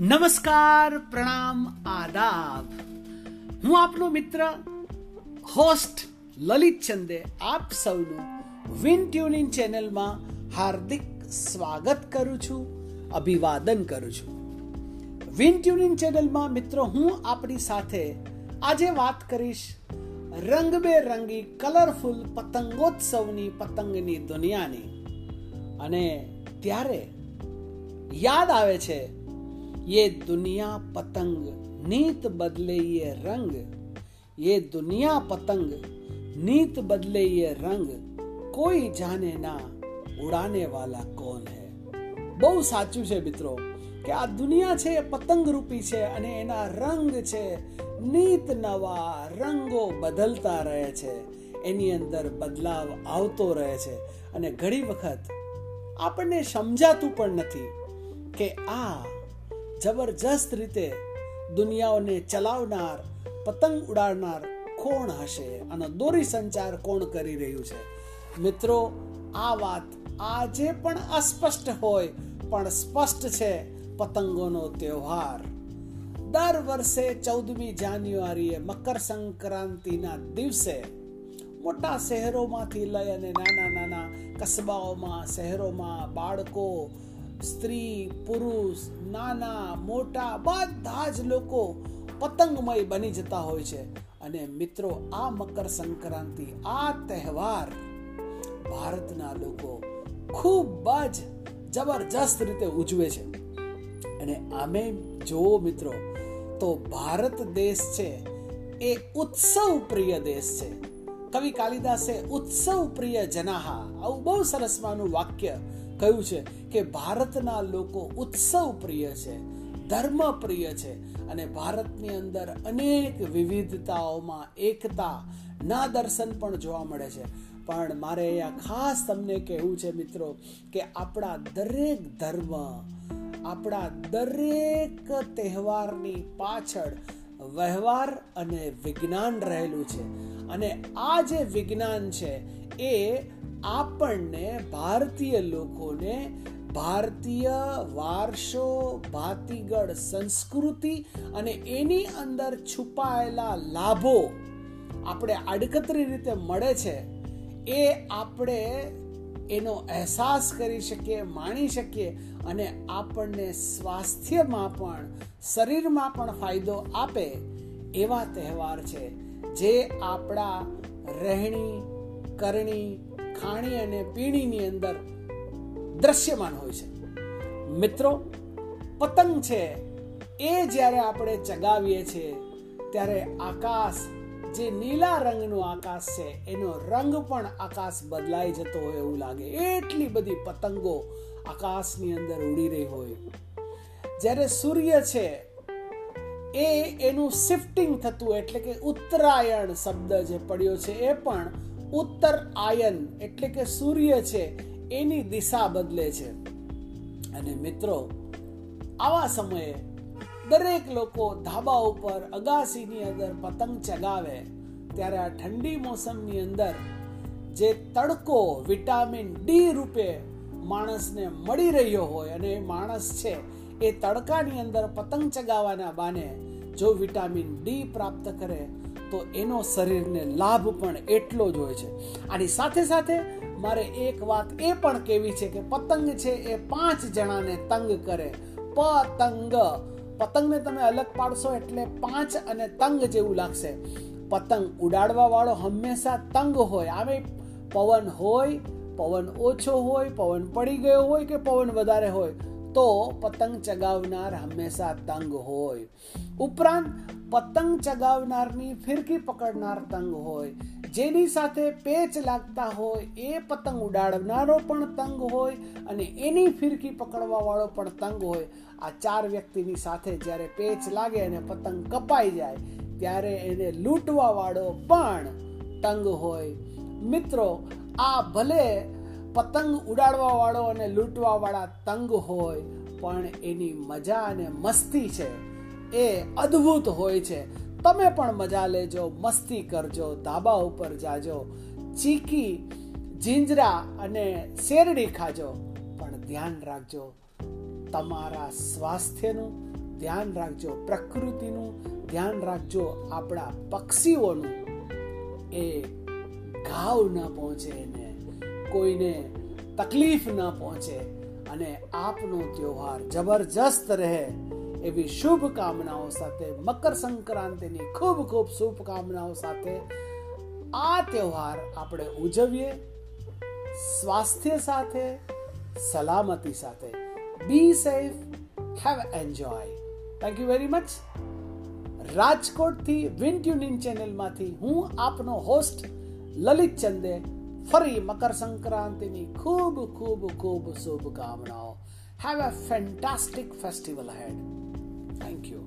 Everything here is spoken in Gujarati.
નમસ્કાર, પ્રણામ, આદાબ. હું આપનો મિત્ર હોસ્ટ લલિત ચંદે આપ સૌનું વિન ટ્યુનિંગ ચેનલમાં હાર્દિક સ્વાગત કરું છું, અભિવાદન કરું છું. વિન ટ્યુનિંગ ચેનલમાં મિત્રો હું આપણી સાથે આજે વાત કરીશ રંગબેરંગી કલરફુલ પતંગોત્સવની, પતંગની દુનિયાની. અને ત્યારે યાદ આવે છે ये दुनिया पतंग नीत बदले ये रंग ये दुनिया पतंग नीत बदले ये रंग કોઈ જાને ના ઉડાને વાલા કોણ હે બહુ સાચું છે મિત્રો કે આ દુનિયા છે પતંગ રૂપી છે અને એના રંગ છે નીત નવા રંગો બદલતા રહે છે એની અંદર બદલાવ આવતો રહે છે અને ઘણી વખત આપણને સમજાતું પણ નથી કે આ જબરજસ્ત રીતે દુનિયાઓને ચલાવનાર, પતંગ ઉડાડનાર કોણ હશે અને દોરી સંચાર કોણ કરી રહ્યું છે? મિત્રો, આ વાત આજે પણ અસ્પષ્ટ હોય, પણ સ્પષ્ટ છે પતંગોનો તહેવાર. દર વર્ષે ચૌદમી જાન્યુઆરીએ મકર સંક્રાંતિના દિવસે મોટા શહેરોમાંથી લઈ અને નાના નાના કસ્બાઓમાં, શહેરોમાં બાળકો સ્ત્રી, પુરુષ, નાના, મોટા, બધા જ લોકો પતંગમય બની જતા હોય છે. અને મિત્રો, આ મકર સંક્રાંતિ, આ તહેવાર ભારતના લોકો ખૂબ જ જબરજસ્ત રીતે ઉજવે છે. અને આમે જુઓ મિત્રો, તો ભારત દેશ છે એ ઉત્સવ પ્રિય દેશ છે. કવિ કાલિદાસે ઉત્સવ પ્રિય જનાહા, આવું બહુ સરસમાનું વાક્ય કહ્યું છે કે ભારતના લોકો ઉત્સવ પ્રિય છે, ધર્મ પ્રિય છે અને ભારતની અંદર અનેક વિવિધતાઓમાં એકતા, ના દર્શન પણ જોવા મળે છે. પણ મારે અહીંયા ખાસ તમને કહેવું છે મિત્રો કે આપણા દરેક ધર્મ, આપણા દરેક તહેવારની પાછળ વ્યવહાર અને વિજ્ઞાન રહેલું છે. અને આ જે વિજ્ઞાન છે, એ આપણને ભારતીય લોકોને ભારતીય વારસો, ભાતીગળ સંસ્કૃતિ અને એની અંદર છુપાયેલા લાભો આપણે આડકતરી રીતે મળે છે, એ આપણે એનો અહેસાસ કરી શકીએ, માણી શકીએ અને આપણને સ્વાસ્થ્યમાં પણ, શરીરમાં પણ ફાયદો આપે એવા તહેવાર છે જે આપણા રહેણી, કરણી, ખાણી અને પીણીની અંદર દ્રશ્યમાન હોય છે. મિત્રો, પતંગ છે, એ જ્યારે આપણે ચગાવીએ છીએ, ત્યારે આકાશ જે નીલા રંગનું આકાશ છે, એનો રંગ પણ આકાશ બદલાઈ જતો હોય એવું લાગે. એટલી બધી પતંગો આકાશની અંદર ઉડી રહી હોય. જ્યારે સૂર્ય છે, એ એનું શિફ્ટિંગ થતું એટલે કે ઉત્તરાયણ શબ્દ જે પડ્યો છે, એ પણ ઉત્તર આયન એટલે કે સૂર્ય છે, એની દિશા બદલે છે. અને મિત્રો, આવા સમયે દરેક લોકો ધાબા ઉપર અગાસીની અંદર પતંગ ચગાવે, ત્યારે આ ઠંડી મોસમની અંદર જે તડકો વિટામિન ડી રૂપે માણસને મળી રહ્યો હોય અને એ માણસ છે, એ તડકાની અંદર પતંગ ચગાવવાના બાને જો વિટામિન ડી પ્રાપ્ત કરે, તો એનો શરીરને લાભ પણ એટલો જ હોય છે. આની સાથે સાથે મારે એક વાત એ પણ કેવી છે કે પતંગ છે એ પાંચ જણાને તંગ કરે. પતંગ પતંગને તમે અલગ પાડશો એટલે પાંચ અને તંગ જેવું લાગશે. પતંગ ઉડાડવા વાળો હંમેશા તંગ હોય. આમે પવન હોય, પવન ઓછો હોય, પવન પડી ગયો હોય કે પવન વધારે હોય? તો પતંગ ચગાવનાર હંમેશા તંગ હોય. ઉપરાંત, પતંગ ચગાવનારની ફિરકી પકડનાર તંગ હોય. જેની સાથે પેચ લાગતા હોય, એ પતંગ ઉડાડનારો પણ તંગ હોય અને એની ફિરકી પકડવા વાળો પણ તંગ હોય. આ ચાર વ્યક્તિની સાથે જ્યારે પેચ લાગે અને પતંગ કપાઈ જાય, ત્યારે એને લૂંટવા વાળો પણ તંગ હોય. મિત્રો, આ ભલે પતંગ ઉડાડવા વાળો અને લૂંટવા વાળા તંગ હોય, પણ એની મજા અને મસ્તી છે. એ અદ્ભુત હોય છે. તમે પણ મજા લેજો, મસ્તી કરજો, ધાબા ઉપર જાજો, ચીકી, જીંજરા અને શેરડી ખાજો. પણ ધ્યાન રાખજો, તમારા સ્વાસ્થ્યનું ધ્યાન રાખજો, પ્રકૃતિનું ધ્યાન રાખજો, આપણા પક્ષીઓનું. એ ઘાવ ન પહોંચે એને કોઈને તકલીફ ન પહોંચે અને આપનો તહેવાર જબરજસ્ત રહે એવી શુભકામનાઓ સાથે મકર સંક્રાંતિની ખૂબ ખૂબ શુભકામનાઓ સાથે આ તહેવાર આપણે ઉજવીએ. સ્વાસ્થ્ય સાથે, સલામતી સાથે. Be safe have enjoy thank you very much રાજકોટથી વિન ટ્યુનિંગ ચેનલમાંથી હું આપનો હોસ્ટ લલિત ચંદે ફરી મકર સંક્રાંતિની ખૂબ ખૂબ ખૂબ શુભકામનાઓ. Have a fantastic festival ahead thank you